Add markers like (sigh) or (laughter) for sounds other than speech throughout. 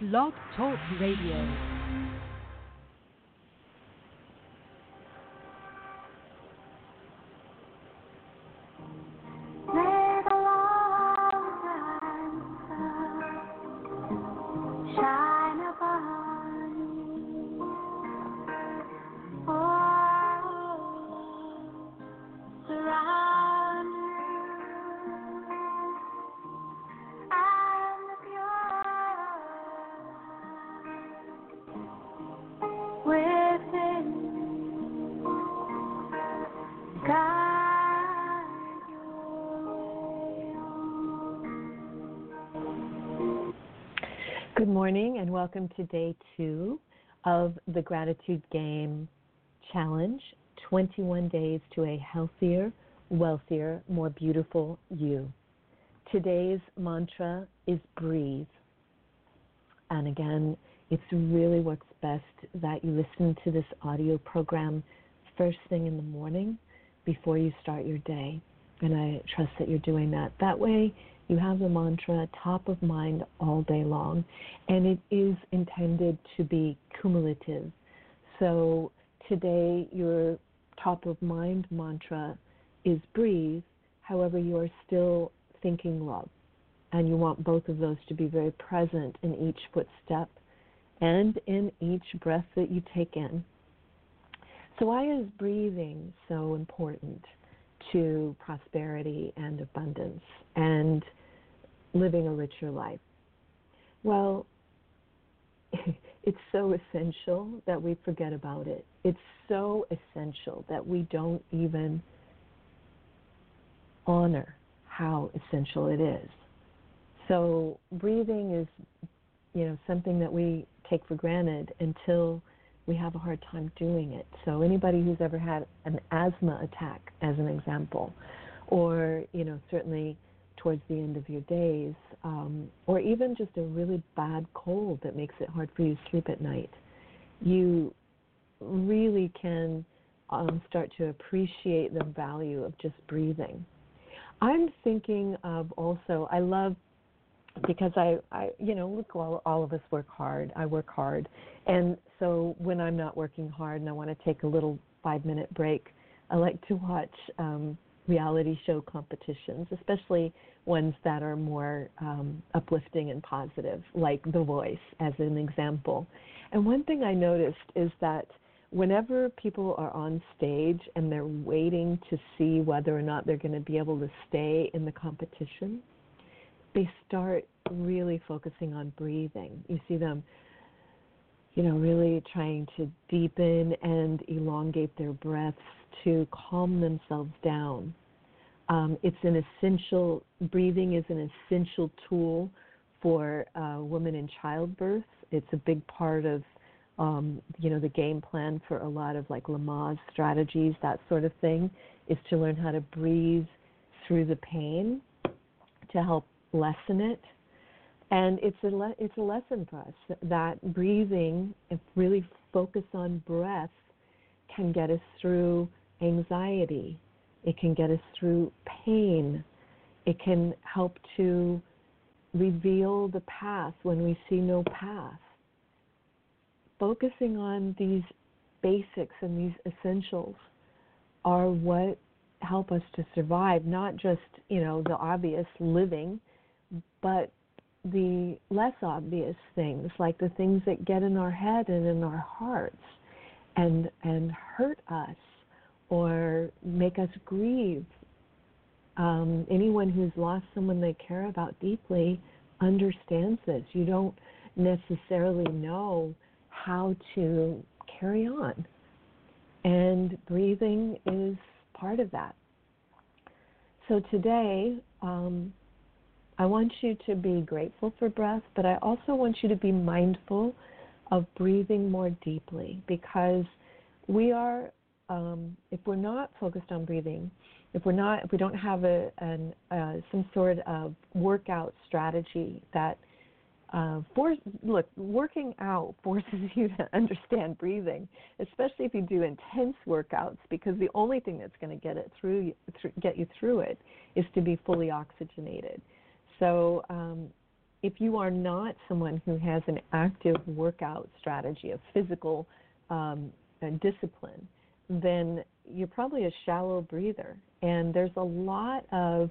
Blog Talk Radio. Morning and welcome to day two of the Gratitude Game Challenge 21 Days to a Healthier, Wealthier, More Beautiful You. Today's mantra is breathe. And again, it really works best that you listen to this audio program first thing in the morning before you start your day. And I trust that you're doing that. That way, you have the mantra top of mind all day long, and it is intended to be cumulative. So today, your top of mind mantra is breathe, however, you are still thinking love. And you want both of those to be very present in each footstep and in each breath that you take in. So, why is breathing so important to prosperity and abundance? And living a richer life? Well, (laughs) it's so essential that we forget about it. It's so essential that we don't even honor how essential it is. So breathing is, you know, something that we take for granted until we have a hard time doing it. So anybody who's ever had an asthma attack, as an example, or you know, certainly towards the end of your days, um, or even just a really bad cold that makes it hard for you to sleep at night, you really can um, start to appreciate the value of just breathing. I'm thinking of also, I love because I, I you know, look, all, all of us work hard. I work hard. And so when I'm not working hard and I want to take a little five minute break, I like to watch um, reality show competitions, especially ones that are more um, uplifting and positive, like The Voice, as an example. And one thing I noticed is that whenever people are on stage and they're waiting to see whether or not they're going to be able to stay in the competition, they start really focusing on breathing. You see them you know, really trying to deepen and elongate their breaths to calm themselves down. Um, it's an essential, breathing is an essential tool for a women in childbirth. It's a big part of, um, you know, the game plan for a lot of like Lamaze strategies, that sort of thing, is to learn how to breathe through the pain to help lessen it and it's a le- it's a lesson for us that breathing, if really focus on breath, can get us through anxiety. It can get us through pain. It can help to reveal the path when we see no path. Focusing on these basics and these essentials are what help us to survive, not just, you know, the obvious living, but the less obvious things, like the things that get in our head and in our hearts and and hurt us or make us grieve. Um, anyone who's lost someone they care about deeply understands this. You don't necessarily know how to carry on. And breathing is part of that. So today, um, I want you to be grateful for breath, but I also want you to be mindful of breathing more deeply because we are, um, if we're not focused on breathing, if we're not, if we don't have a, an, uh, some sort of workout strategy that uh, force, look, working out (laughs) forces you to understand breathing, especially if you do intense workouts, because the only thing that's going to get it through, get you through it, is to be fully oxygenated. So um, if you are not someone who has an active workout strategy, a physical um, discipline, then you're probably a shallow breather. And there's a lot of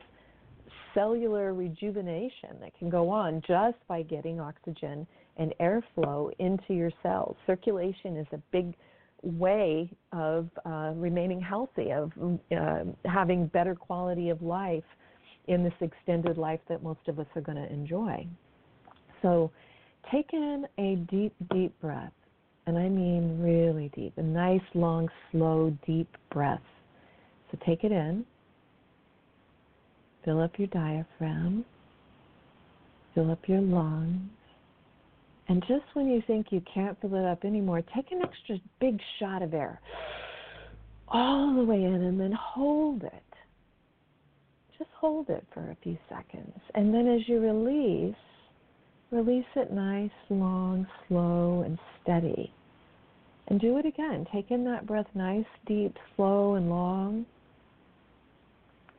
cellular rejuvenation that can go on just by getting oxygen and airflow into your cells. Circulation is a big way of uh, remaining healthy, of uh, having better quality of life in this extended life that most of us are going to enjoy. So take in a deep, deep breath, and I mean really deep, a nice, long, slow, deep breath. So take it in, fill up your diaphragm, fill up your lungs, and just when you think you can't fill it up anymore, take an extra big shot of air all the way in and then hold it. Just hold it for a few seconds. And then as you release, release it nice, long, slow, and steady. And do it again. Take in that breath nice, deep, slow, and long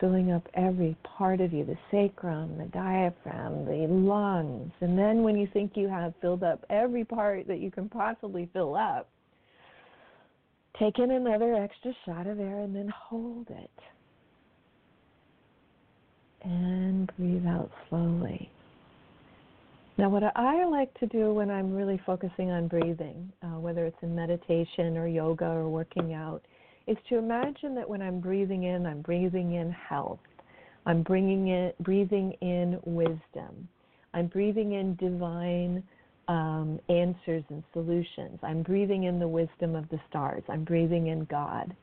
filling up every part of you the sacrum, the diaphragm, the lungs. And then when you think you have filled up every part that you can possibly fill up, take in another extra shot of air and then hold it. And breathe out slowly. Now, what I like to do when I'm really focusing on breathing, uh, whether it's in meditation or yoga or working out, is to imagine that when I'm breathing in, I'm breathing in health. I'm bringing in, breathing in wisdom. I'm breathing in divine um, answers and solutions. I'm breathing in the wisdom of the stars. I'm breathing in God.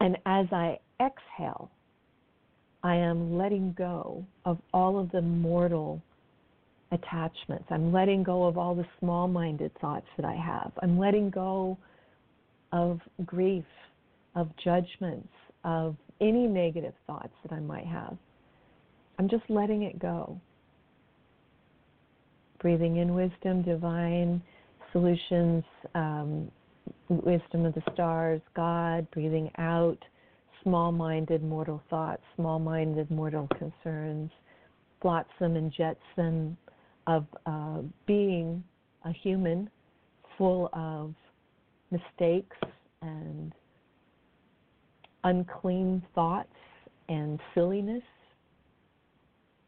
And as I exhale, I am letting go of all of the mortal attachments. I'm letting go of all the small minded thoughts that I have. I'm letting go of grief, of judgments, of any negative thoughts that I might have. I'm just letting it go. Breathing in wisdom, divine solutions, um, wisdom of the stars, God, breathing out small minded mortal thoughts, small minded mortal concerns, flotsam and jetsam of uh, being a human full of mistakes and unclean thoughts and silliness.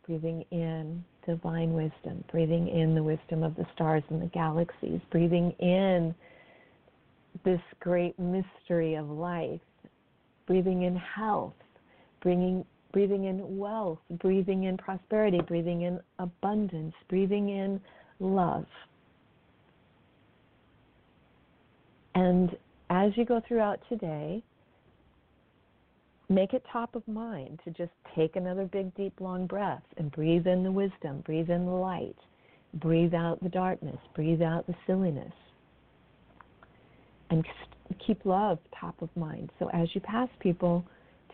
Breathing in divine wisdom, breathing in the wisdom of the stars and the galaxies, breathing in this great mystery of life, breathing in health, bringing, breathing in wealth, breathing in prosperity, breathing in abundance, breathing in love. And as you go throughout today, make it top of mind to just take another big, deep, long breath and breathe in the wisdom, breathe in the light, breathe out the darkness, breathe out the silliness. And keep love top of mind. So as you pass people,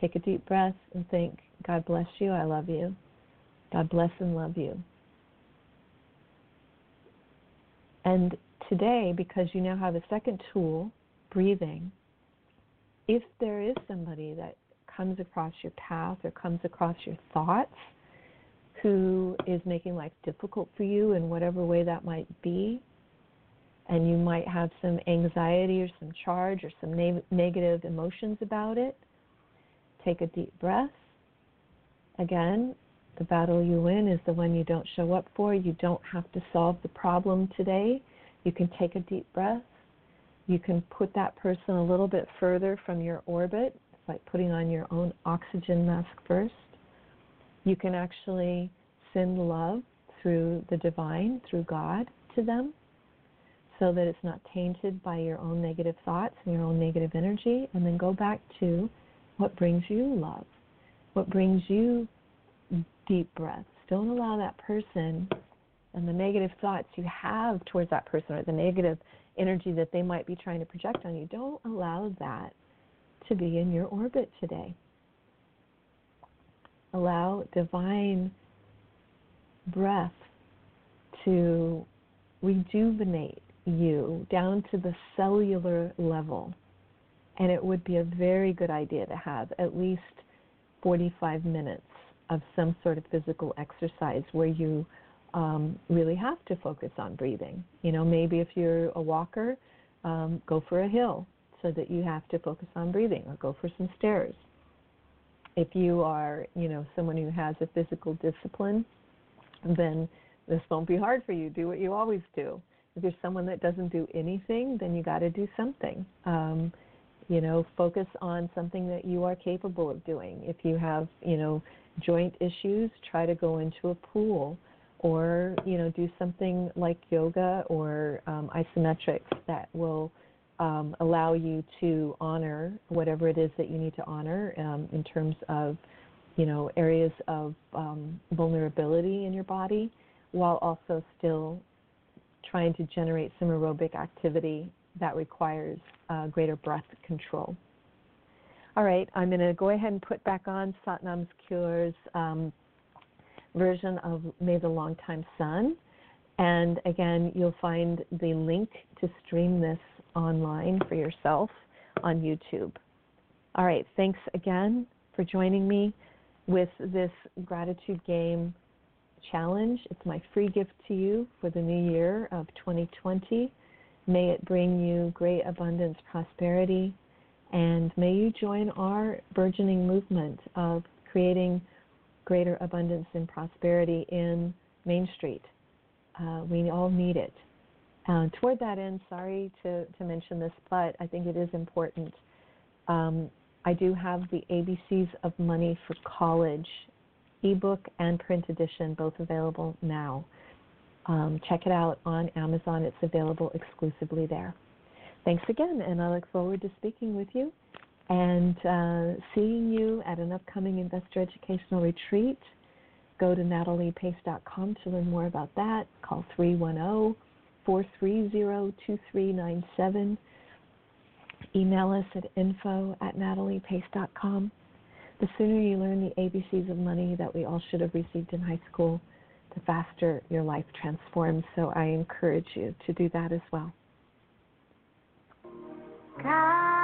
take a deep breath and think, God bless you, I love you. God bless and love you. And today, because you now have a second tool, breathing, if there is somebody that comes across your path or comes across your thoughts who is making life difficult for you in whatever way that might be, and you might have some anxiety or some charge or some ne- negative emotions about it, take a deep breath. Again, the battle you win is the one you don't show up for. You don't have to solve the problem today. You can take a deep breath. You can put that person a little bit further from your orbit. It's like putting on your own oxygen mask first. You can actually send love through the divine, through God, to them so that it's not tainted by your own negative thoughts and your own negative energy. And then go back to what brings you love, what brings you deep breaths. Don't allow that person and the negative thoughts you have towards that person or the negative energy that they might be trying to project on you, don't allow that to be in your orbit today. Allow divine breath to rejuvenate you down to the cellular level. And it would be a very good idea to have at least 45 minutes of some sort of physical exercise where you um, really have to focus on breathing. You know, maybe if you're a walker, um, go for a hill so that you have to focus on breathing, or go for some stairs. If you are, you know, someone who has a physical discipline, then this won't be hard for you. Do what you always do. If you're someone that doesn't do anything, then you got to do something. Um, you know, focus on something that you are capable of doing. If you have, you know, joint issues, try to go into a pool or, you know, do something like yoga or um, isometrics that will um, allow you to honor whatever it is that you need to honor um, in terms of, you know, areas of um, vulnerability in your body while also still trying to generate some aerobic activity that requires uh, greater breath control. All right, I'm going to go ahead and put back on Satnam's Kaur's um, version of May the Longtime Sun. And again, you'll find the link to stream this online for yourself on YouTube. All right, thanks again for joining me with this gratitude game challenge. It's my free gift to you for the new year of 2020. May it bring you great abundance, prosperity, and may you join our burgeoning movement of creating greater abundance and prosperity in Main Street. Uh, we all need it. Uh, toward that end, sorry to, to mention this, but I think it is important. Um, I do have the ABCs of Money for College ebook and print edition, both available now. Um, check it out on Amazon. It's available exclusively there. Thanks again, and I look forward to speaking with you and uh, seeing you at an upcoming investor educational retreat. Go to nataliepace.com to learn more about that. Call 310 430 2397. Email us at info at nataliepace.com. The sooner you learn the ABCs of money that we all should have received in high school, the faster your life transforms. So I encourage you to do that as well. May